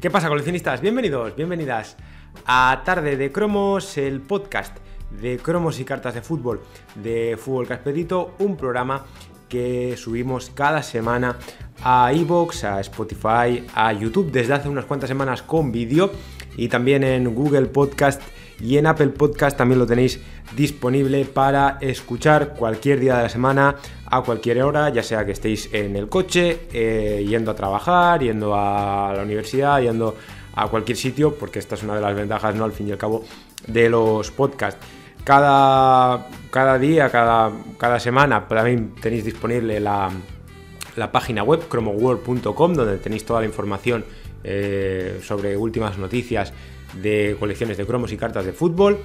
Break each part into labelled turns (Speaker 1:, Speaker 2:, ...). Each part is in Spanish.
Speaker 1: ¿Qué pasa, coleccionistas? Bienvenidos, bienvenidas a Tarde de Cromos, el podcast de cromos y cartas de fútbol de Fútbol Caspedito, un programa que subimos cada semana a iVoox, a Spotify, a YouTube desde hace unas cuantas semanas con vídeo y también en Google Podcast y en Apple Podcast también lo tenéis disponible para escuchar cualquier día de la semana a cualquier hora, ya sea que estéis en el coche, eh, yendo a trabajar, yendo a la universidad, yendo a cualquier sitio, porque esta es una de las ventajas, ¿no? Al fin y al cabo, de los podcasts. Cada, cada día, cada, cada semana, también tenéis disponible la, la página web chromoworld.com, donde tenéis toda la información eh, sobre últimas noticias de colecciones de cromos y cartas de fútbol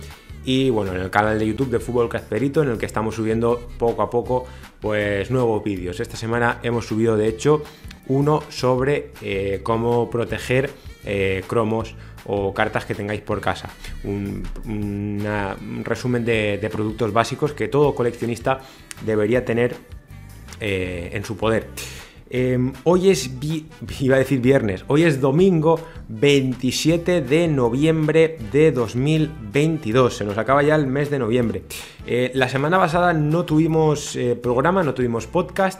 Speaker 1: y bueno, en el canal de YouTube de Fútbol Casperito en el que estamos subiendo poco a poco pues nuevos vídeos. Esta semana hemos subido de hecho uno sobre eh, cómo proteger eh, cromos o cartas que tengáis por casa. Un, resumen de, productos básicos que todo coleccionista debería tener eh, en su poder. Em, hoy es, iba a decir viernes, hoy es domingo 27 de noviembre de 2022, se nos acaba ya el mes de noviembre. Eh, la semana pasada no tuvimos eh, programa, no tuvimos podcast,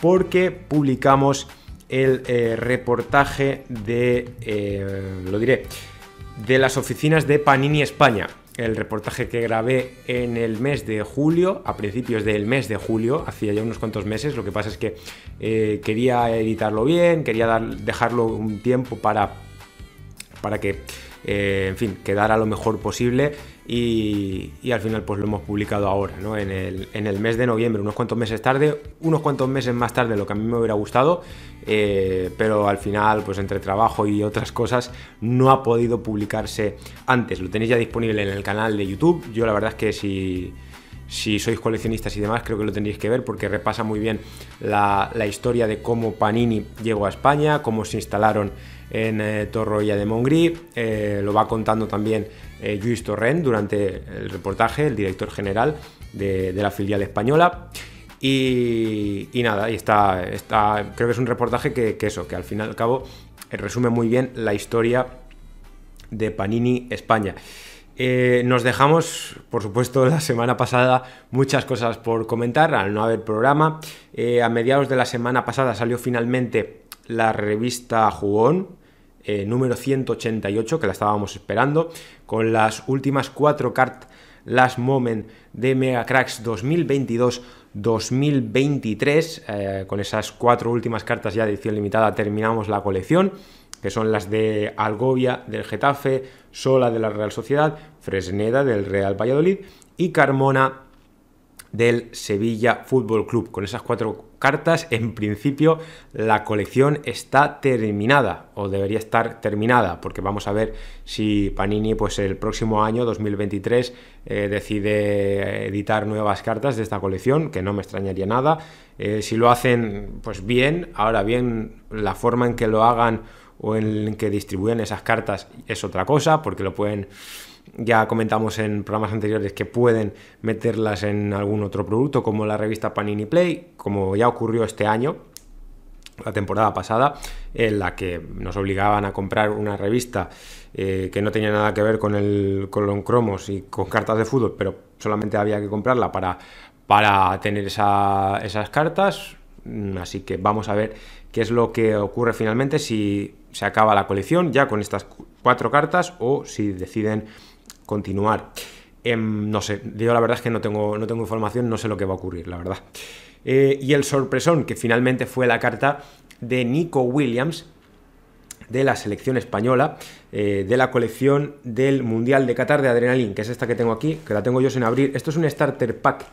Speaker 1: porque publicamos el eh, reportaje de, lo diré, de las oficinas de Panini España el reportaje que grabé en el mes de julio, a principios del mes de julio, hacía ya unos cuantos meses. Lo que pasa es que eh, quería editarlo bien, quería dejarlo un tiempo para, para que, eh, en fin, quedara lo mejor posible y, al final pues lo hemos publicado ahora, ¿no? En el, en el, mes de noviembre, unos cuantos meses tarde, unos cuantos meses más tarde de lo que a mí me hubiera gustado, eh, pero al final pues entre trabajo y otras cosas no ha podido publicarse antes. Lo tenéis ya disponible en el canal de YouTube. Yo la verdad es que si si sois coleccionistas y demás, creo que lo tendréis que ver porque repasa muy bien la, historia de cómo Panini llegó a España, cómo se instalaron en eh, Torroya de Mongrí. Eh, lo va contando también eh, Luis Torrent durante el reportaje, el director general de, la filial española. Y, nada, y está, creo que es un reportaje que, que eso, que al fin y al cabo resume muy bien la historia de Panini España. Eh, nos dejamos, por supuesto, la semana pasada muchas cosas por comentar al no haber programa. Eh, a mediados de la semana pasada salió finalmente la revista Jugón, eh, número 188, que la estábamos esperando, con las últimas cuatro cartas Last Moment de Mega Cracks 2022-2023. con esas cuatro últimas cartas ya de edición limitada terminamos la colección que son las de Algovia del Getafe, Sola de la Real Sociedad, Fresneda del Real Valladolid y Carmona del Sevilla Fútbol Club. Con esas cuatro cartas, en principio, la colección está terminada o debería estar terminada, porque vamos a ver si Panini, pues el próximo año, 2023, eh, decide editar nuevas cartas de esta colección, que no me extrañaría nada. Eh, si lo hacen, pues bien. Ahora bien, la forma en que lo hagan o en que distribuyen esas cartas es otra cosa, porque lo pueden, ya comentamos en programas anteriores que pueden meterlas en algún otro producto, como la revista Panini Play, como ya ocurrió este año, la temporada pasada, en la que nos obligaban a comprar una revista eh, que no tenía nada que ver con, el, con los cromos y con cartas de fútbol, pero solamente había que comprarla para, para tener esas cartas. Así que vamos a ver qué es lo que ocurre finalmente si se acaba la colección ya con estas cuatro cartas o si deciden continuar. Em, no sé, yo la verdad es que no tengo, no tengo información, no sé lo que va a ocurrir, la verdad. Eh, y el sorpresón, que finalmente fue la carta de Nico Williams, de la selección española, eh, de la colección del Mundial de Qatar de Adrenalin, que es esta que tengo aquí, que la tengo yo sin abrir. Esto es un starter pack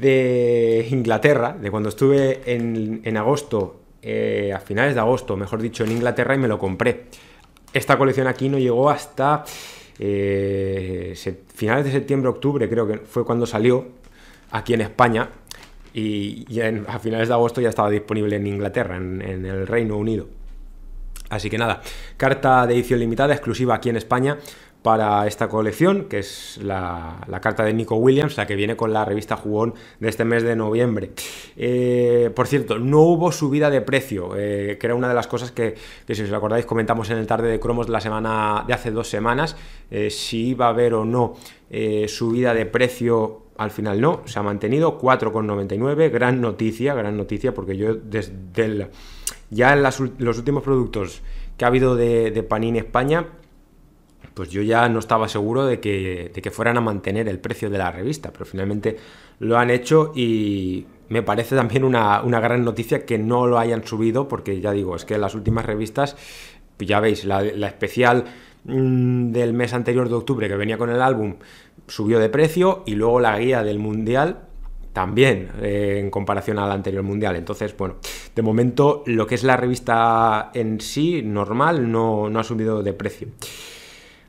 Speaker 1: de Inglaterra, de cuando estuve en, en agosto eh, a finales de agosto, mejor dicho, en Inglaterra y me lo compré. Esta colección aquí no llegó hasta eh, finales de septiembre-octubre, creo que fue cuando salió aquí en España. Y, a finales de agosto ya estaba disponible en Inglaterra, en el Reino Unido. Así que nada, carta de edición limitada exclusiva aquí en España para esta colección, que es la, carta de Nico Williams, la que viene con la revista Jugón de este mes de noviembre. Eh, por cierto, no hubo subida de precio, eh, que era una de las cosas que, si os acordáis, comentamos en el tarde de cromos de la semana de hace dos semanas, eh, si iba a haber o no subida de precio. Al final no, se ha mantenido 4,99, gran noticia, gran noticia, porque yo desde ya en los últimos productos que ha habido de, de Panini España, pues yo ya no estaba seguro de que, que fueran a mantener el precio de la revista, pero finalmente lo han hecho y me parece también una, gran noticia que no lo hayan subido, porque ya digo, es que las últimas revistas, ya veis, la, especial mm, del mes anterior de octubre que venía con el álbum subió de precio y luego la guía del mundial también eh, en comparación al anterior mundial. Entonces, bueno, de momento lo que es la revista en sí, normal, no, no ha subido de precio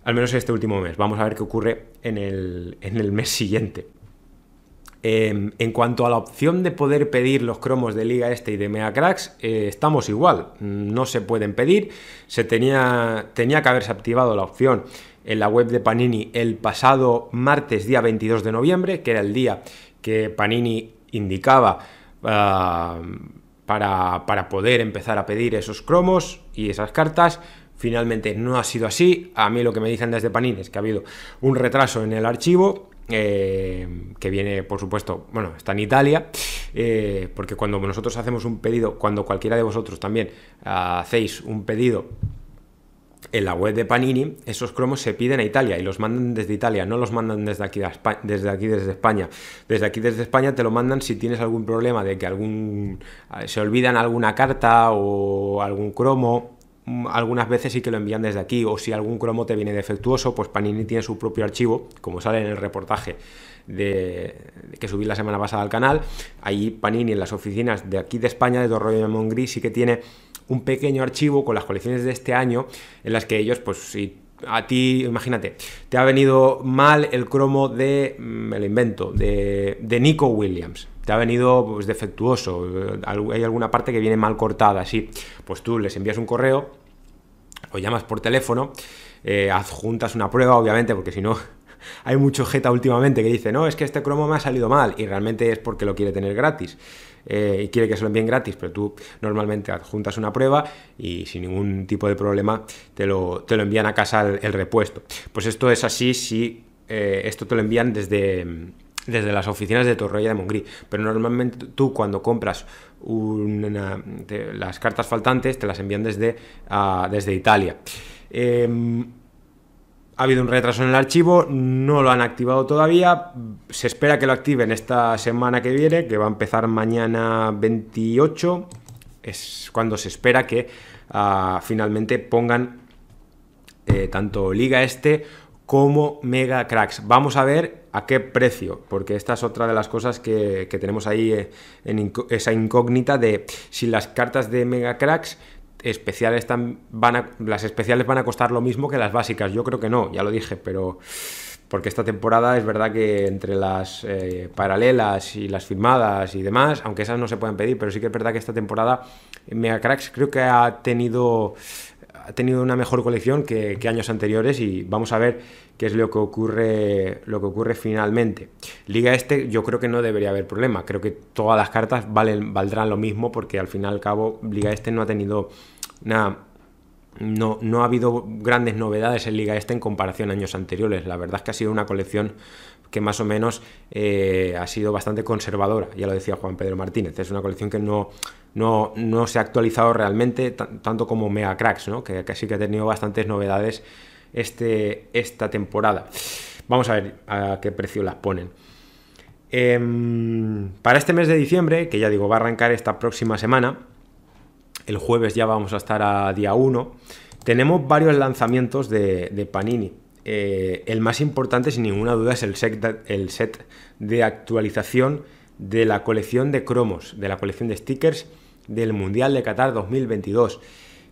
Speaker 1: al menos este último mes. Vamos a ver qué ocurre en el, mes siguiente. Em, en cuanto a la opción de poder pedir los cromos de Liga Este y de Mega Cracks, eh, estamos igual. No se pueden pedir. Se tenía, tenía que haberse activado la opción en la web de Panini el pasado martes, día 22 de noviembre, que era el día que Panini indicaba ah, para, para poder empezar a pedir esos cromos y esas cartas. Finalmente no ha sido así. A mí lo que me dicen desde Panini es que ha habido un retraso en el archivo. Eh, que viene, por supuesto, bueno, está en Italia, eh, porque cuando nosotros hacemos un pedido, cuando cualquiera de vosotros también hacéis un pedido en la web de Panini, esos cromos se piden a Italia y los mandan desde Italia, no los mandan desde aquí, desde aquí desde España. Desde aquí desde España te lo mandan si tienes algún problema de que algún se olvidan alguna carta o algún cromo algunas veces sí que lo envían desde aquí o si algún cromo te viene defectuoso, pues Panini tiene su propio archivo, como sale en el reportaje de, que subí la semana pasada al canal. Ahí Panini en las oficinas de aquí de España, de Torroyo de Mongrí, sí que tiene un pequeño archivo con las colecciones de este año en las que ellos, pues si a ti, imagínate, te ha venido mal el cromo de, mm, me lo invento, de, de Nico Williams ha venido pues, defectuoso, hay alguna parte que viene mal cortada, así, pues tú les envías un correo o llamas por teléfono, eh, adjuntas una prueba, obviamente, porque si no hay mucho jeta últimamente que dice, no, es que este cromo me ha salido mal y realmente es porque lo quiere tener gratis. Eh, y quiere que se lo envíen gratis, pero tú normalmente adjuntas una prueba y sin ningún tipo de problema te lo, te lo envían a casa el, repuesto. Pues esto es así si eh, esto te lo envían desde, desde las oficinas de Torroya de Mongrí. Pero normalmente tú cuando compras las cartas faltantes te las envían desde, ah, desde Italia. Em, ha habido un retraso en el archivo, no lo han activado todavía. Se espera que lo activen esta semana que viene, que va a empezar mañana 28. Es cuando se espera que ah, finalmente pongan eh, tanto Liga Este como Mega Cracks. Vamos a ver a qué precio, porque esta es otra de las cosas que, tenemos ahí eh, en esa incógnita de si las cartas de Mega Cracks especiales van a, las especiales van a costar lo mismo que las básicas. Yo creo que no, ya lo dije, pero porque esta temporada es verdad que entre las eh, paralelas y las firmadas y demás, aunque esas no se pueden pedir, pero sí que es verdad que esta temporada Mega Cracks creo que ha tenido ha tenido una mejor colección que, años anteriores y vamos a ver qué es lo que ocurre lo que ocurre finalmente. Liga Este yo creo que no debería haber problema, creo que todas las cartas valen, valdrán lo mismo porque al fin y al cabo Liga Este no ha tenido nada no, no ha habido grandes novedades en Liga Este en comparación a años anteriores. La verdad es que ha sido una colección que más o menos eh, ha sido bastante conservadora, ya lo decía Juan Pedro Martínez. Es una colección que no, no, se ha actualizado realmente tanto como Mega Cracks, ¿no? que, sí que ha tenido bastantes novedades este, esta temporada. Vamos a ver a qué precio las ponen. Em, para este mes de diciembre, que ya digo, va a arrancar esta próxima semana, el jueves ya vamos a estar a día 1, tenemos varios lanzamientos de, Panini. Eh, el más importante, sin ninguna duda, es el set, el set de actualización de la colección de cromos, de la colección de stickers del Mundial de Qatar 2022.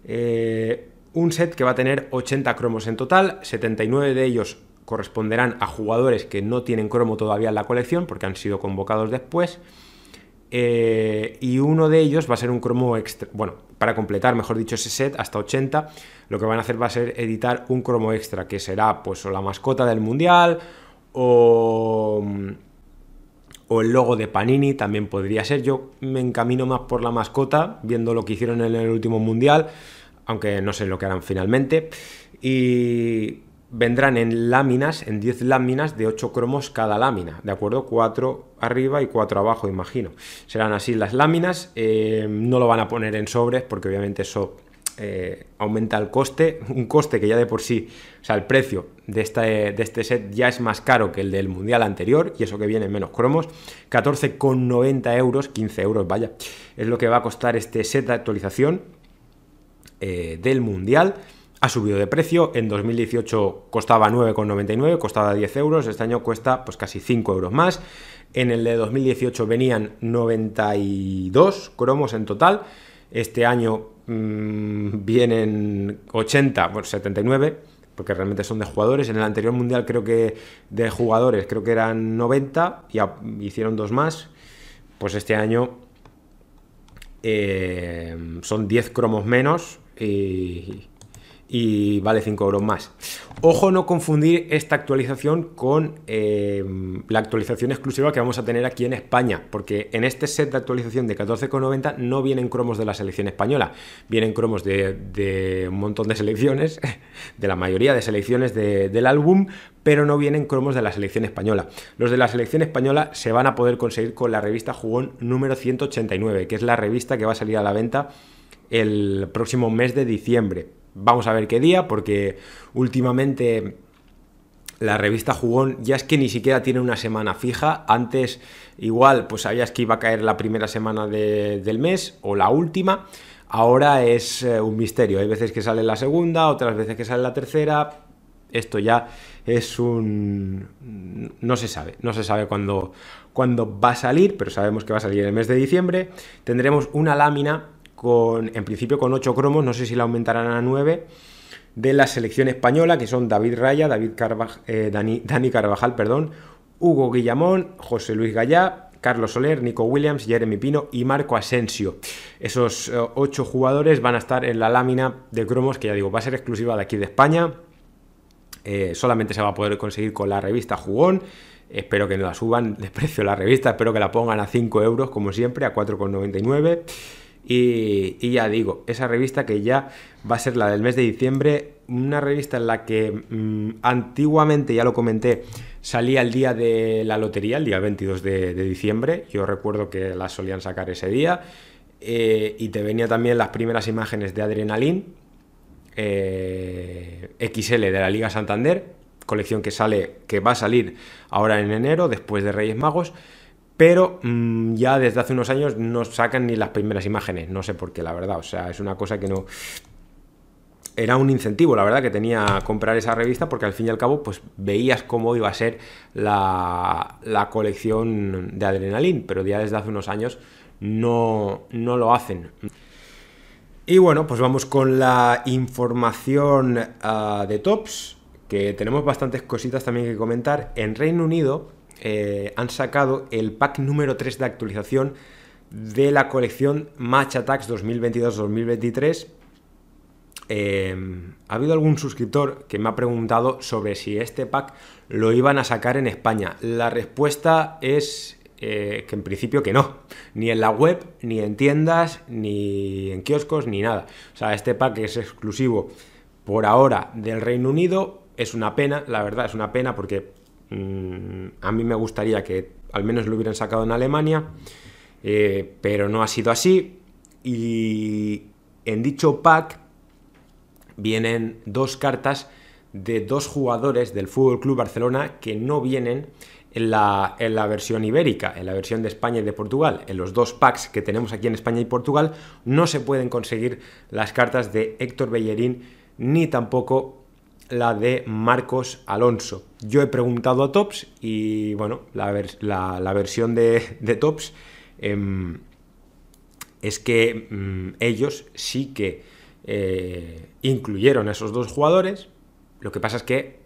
Speaker 1: Eh, un set que va a tener 80 cromos en total, 79 de ellos corresponderán a jugadores que no tienen cromo todavía en la colección porque han sido convocados después. eh, y uno de ellos va a ser un cromo extra, bueno, para completar, mejor dicho, ese set hasta 80, lo que van a hacer va a ser editar un cromo extra, que será pues o la mascota del mundial o, o el logo de Panini, también podría ser. Yo me encamino más por la mascota, viendo lo que hicieron en el último mundial, aunque no sé lo que harán finalmente. Y vendrán en láminas, en 10 láminas de 8 cromos cada lámina, ¿de acuerdo? 4 arriba y 4 abajo, imagino. Serán así las láminas, eh, no lo van a poner en sobres porque obviamente eso eh, aumenta el coste, un coste que ya de por sí, o sea, el precio de este, de este set ya es más caro que el del mundial anterior y eso que viene en menos cromos, 14,90 euros, 15 euros, vaya, es lo que va a costar este set de actualización eh, del mundial ha subido de precio. En 2018 costaba 9,99, costaba 10 euros. Este año cuesta pues casi 5 euros más. En el de 2018 venían 92 cromos en total. Este año mm, vienen 80, bueno, 79, porque realmente son de jugadores. En el anterior mundial creo que de jugadores creo que eran 90 y hicieron dos más. Pues este año eh, son 10 cromos menos y, vale 5 euros más. Ojo no confundir esta actualización con eh, la actualización exclusiva que vamos a tener aquí en España, porque en este set de actualización de 14,90 no vienen cromos de la selección española, vienen cromos de, un montón de selecciones, de la mayoría de selecciones del álbum, pero no vienen cromos de la selección española. Los de la selección española se van a poder conseguir con la revista Jugón número 189, que es la revista que va a salir a la venta el próximo mes de diciembre Vamos a ver qué día, porque últimamente la revista Jugón ya es que ni siquiera tiene una semana fija. Antes igual pues sabías que iba a caer la primera semana del mes o la última. Ahora es eh, un misterio. Hay veces que sale la segunda, otras veces que sale la tercera. Esto ya es un... no se sabe, no se sabe cuándo, cuándo va a salir, pero sabemos que va a salir en el mes de diciembre. Tendremos una lámina en principio con 8 cromos, no sé si la aumentarán a 9, de la selección española, que son David Raya, David eh, Dani, Carvajal, perdón, Hugo Guillamón, José Luis Gallá, Carlos Soler, Nico Williams, Jeremy Pino y Marco Asensio. Esos 8 eh, jugadores van a estar en la lámina de cromos, que ya digo, va a ser exclusiva de aquí de España. Eh, solamente se va a poder conseguir con la revista Jugón. Espero que no la suban de precio la revista, espero que la pongan a 5 euros, como siempre, a 4,99. Y, ya digo, esa revista que ya va a ser la del mes de diciembre, una revista en la que mm, antiguamente, ya lo comenté, salía el día de la lotería, el día 22 de, diciembre, yo recuerdo que la solían sacar ese día, eh, y te venía también las primeras imágenes de Adrenalin, eh, XL de la Liga Santander, colección que sale, que va a salir ahora en enero, después de Reyes Magos, pero mm, ya desde hace unos años no sacan ni las primeras imágenes, no sé por qué, la verdad, o sea, es una cosa que no... Era un incentivo, la verdad, que tenía comprar esa revista porque al fin y al cabo, pues veías cómo iba a ser la, colección de Adrenalin, pero ya desde hace unos años no, no lo hacen. Y bueno, pues vamos con la información ah, de tops, que tenemos bastantes cositas también que comentar. En Reino Unido eh, han sacado el pack número 3 de actualización de la colección Match Attacks 2022-2023. Eh, ha habido algún suscriptor que me ha preguntado sobre si este pack lo iban a sacar en España. La respuesta es eh, que en principio que no. Ni en la web, ni en tiendas, ni en kioscos, ni nada. O sea, este pack es exclusivo por ahora del Reino Unido. Es una pena, la verdad, es una pena porque Mm, a mí me gustaría que al menos lo hubieran sacado en Alemania, eh, pero no ha sido así. Y en dicho pack vienen dos cartas de dos jugadores del Fútbol Club Barcelona que no vienen en la, en la, versión ibérica, en la versión de España y de Portugal. En los dos packs que tenemos aquí en España y Portugal no se pueden conseguir las cartas de Héctor Bellerín ni tampoco la de Marcos Alonso. Yo he preguntado a Tops y bueno, la, versión de, Tops em, es que mm, ellos sí que eh, incluyeron a esos dos jugadores. Lo que pasa es que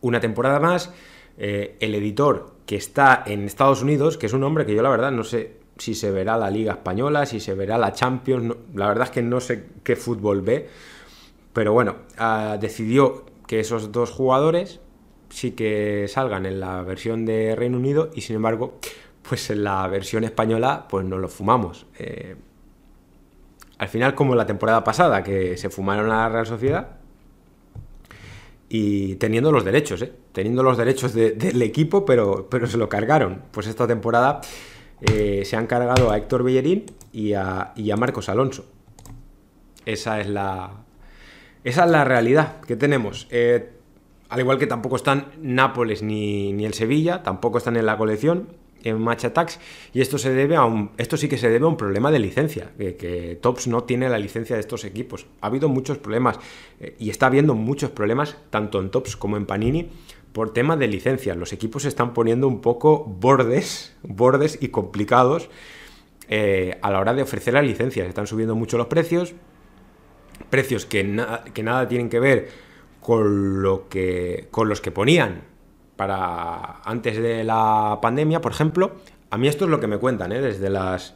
Speaker 1: una temporada más, eh, el editor que está en Estados Unidos, que es un hombre que yo la verdad no sé si se verá la Liga Española, si se verá la Champions. la verdad es que no sé qué fútbol ve. Pero bueno, ah, decidió que esos dos jugadores sí que salgan en la versión de Reino Unido y sin embargo, pues en la versión española, pues nos lo fumamos. Eh, al final, como la temporada pasada, que se fumaron a la Real Sociedad y teniendo los derechos, ¿eh? teniendo los derechos del equipo, pero, pero se lo cargaron. Pues esta temporada eh, se han cargado a Héctor Bellerín y a, y a Marcos Alonso. Esa es la, esa es la realidad que tenemos. Eh, al igual que tampoco están Nápoles ni, ni, el Sevilla, tampoco están en la colección en Match Attacks. Y esto se debe a un, esto sí que se debe a un problema de licencia, que, Tops no tiene la licencia de estos equipos. Ha habido muchos problemas eh, y está habiendo muchos problemas tanto en Tops como en Panini por tema de licencia. Los equipos se están poniendo un poco bordes, bordes y complicados eh, a la hora de ofrecer las licencias. Están subiendo mucho los precios, precios que, que nada tienen que ver con, lo que, con los que ponían para antes de la pandemia, por ejemplo. A mí esto es lo que me cuentan, ¿eh? desde, las,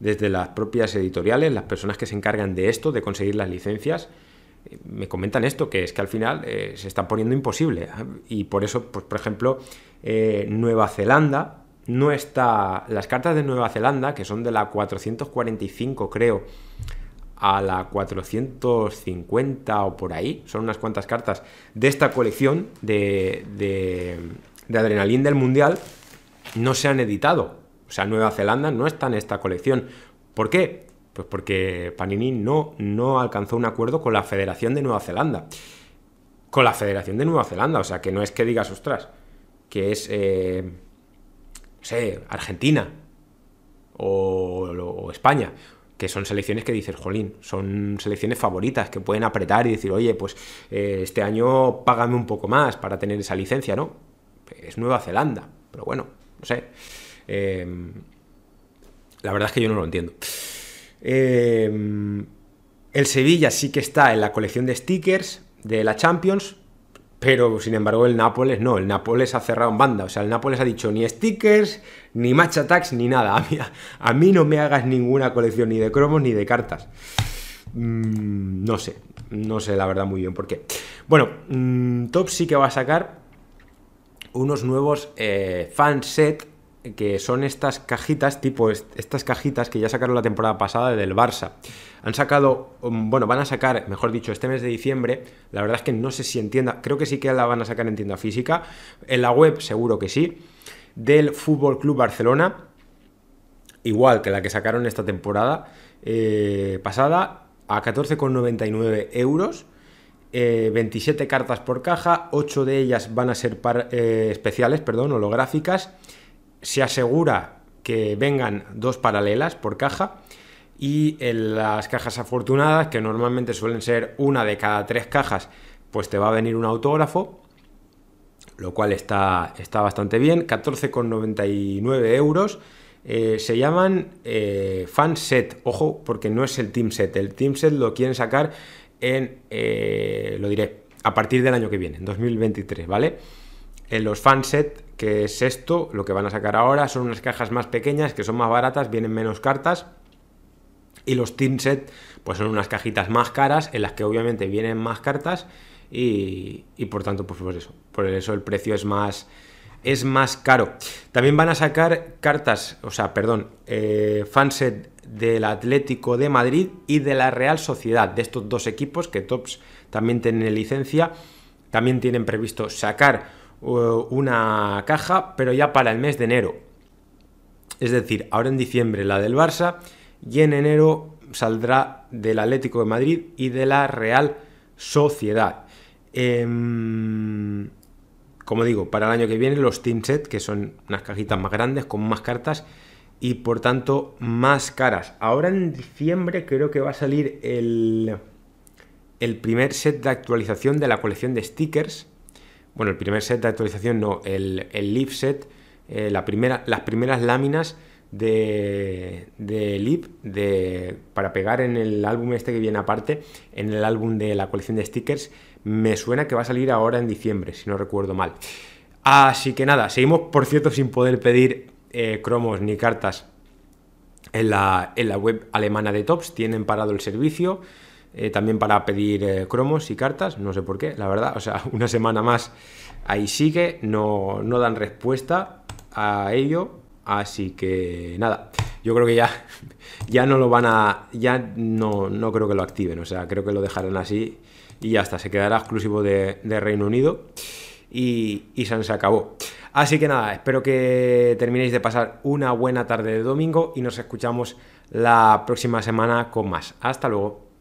Speaker 1: desde las propias editoriales, las personas que se encargan de esto, de conseguir las licencias, eh, me comentan esto, que es que al final eh, se está poniendo imposible. Y por eso, pues, por ejemplo, Nueva Zelanda no está... Las cartas de Nueva Zelanda, que son de la 445 creo, a la 450 o por ahí, son unas cuantas cartas de esta colección de, de, de Adrenalin del Mundial, no se han editado. O sea, Nueva Zelanda no está en esta colección. ¿Por qué? Pues porque Panini no, no alcanzó un acuerdo con la Federación de Nueva Zelanda. Con la Federación de Nueva Zelanda, o sea, que no es que digas, ostras, que es, eh, no sé, Argentina o, o España que son selecciones que dices, jolín, son selecciones favoritas que pueden apretar y decir, oye, pues eh, este año págame un poco más para tener esa licencia, ¿no? Es Nueva Zelanda, pero bueno, no sé. Em, la verdad es que yo no lo entiendo. Em, el Sevilla sí que está en la colección de stickers de la Champions, pero sin embargo el Nápoles no, el Nápoles ha cerrado en banda, o sea, el Nápoles ha dicho ni stickers, ni match attacks, ni nada. A mí, no me hagas ninguna colección ni de cromos ni de cartas. Mm, no sé, no sé la verdad muy bien por qué. Bueno, mm, Top sí que va a sacar unos nuevos eh, fan set que son estas cajitas, tipo estas cajitas que ya sacaron la temporada pasada del Barça. Han sacado, um, bueno, van a sacar, mejor dicho, este mes de diciembre, la verdad es que no sé si en tienda, creo que sí que la van a sacar en tienda física, en la web seguro que sí, del Fútbol Club Barcelona, igual que la que sacaron esta temporada eh, pasada, a 14,99 euros. 27 eh, cartas por caja, 8 de ellas van a ser eh, especiales, perdón, holográficas se asegura que vengan dos paralelas por caja y en las cajas afortunadas, que normalmente suelen ser una de cada tres cajas, pues te va a venir un autógrafo, lo cual está, está bastante bien, 14,99 euros. Eh, se llaman eh, fan set, ojo, porque no es el team set, el team set lo quieren sacar en, eh, lo diré, a partir del año que viene, en 2023, ¿vale? En los fan set que es esto, lo que van a sacar ahora, son unas cajas más pequeñas que son más baratas, vienen menos cartas. Y los team set, pues son unas cajitas más caras, en las que obviamente vienen más cartas. Y, por tanto, pues, pues, eso. Por eso el precio es más, es más caro. También van a sacar cartas, o sea, perdón, eh, fanset del Atlético de Madrid y de la Real Sociedad, de estos dos equipos que Tops también tienen licencia. También tienen previsto sacar una caja, pero ya para el mes de enero. Es decir, ahora en diciembre la del Barça y en enero saldrá del Atlético de Madrid y de la Real Sociedad. Em, como digo, para el año que viene los Team Set, que son unas cajitas más grandes con más cartas y por tanto más caras. Ahora en diciembre creo que va a salir el, el primer set de actualización de la colección de stickers bueno, el primer set de actualización no, el, el leaf set, eh, las primeras láminas de, de Leaf de, para pegar en el álbum este que viene aparte, en el álbum de la colección de stickers, me suena que va a salir ahora en diciembre, si no recuerdo mal. Así que nada, seguimos por cierto sin poder pedir eh, cromos ni cartas en la, en la web alemana de Tops tienen parado el servicio. Eh, también para pedir eh, cromos y cartas, no sé por qué, la verdad, o sea, una semana más ahí sigue, no, no dan respuesta a ello, así que nada, yo creo que ya, ya no lo van a, ya no, no creo que lo activen, o sea, creo que lo dejarán así y ya está, se quedará exclusivo de, Reino Unido y, y se acabó. Así que nada, espero que terminéis de pasar una buena tarde de domingo y nos escuchamos la próxima semana con más. Hasta luego.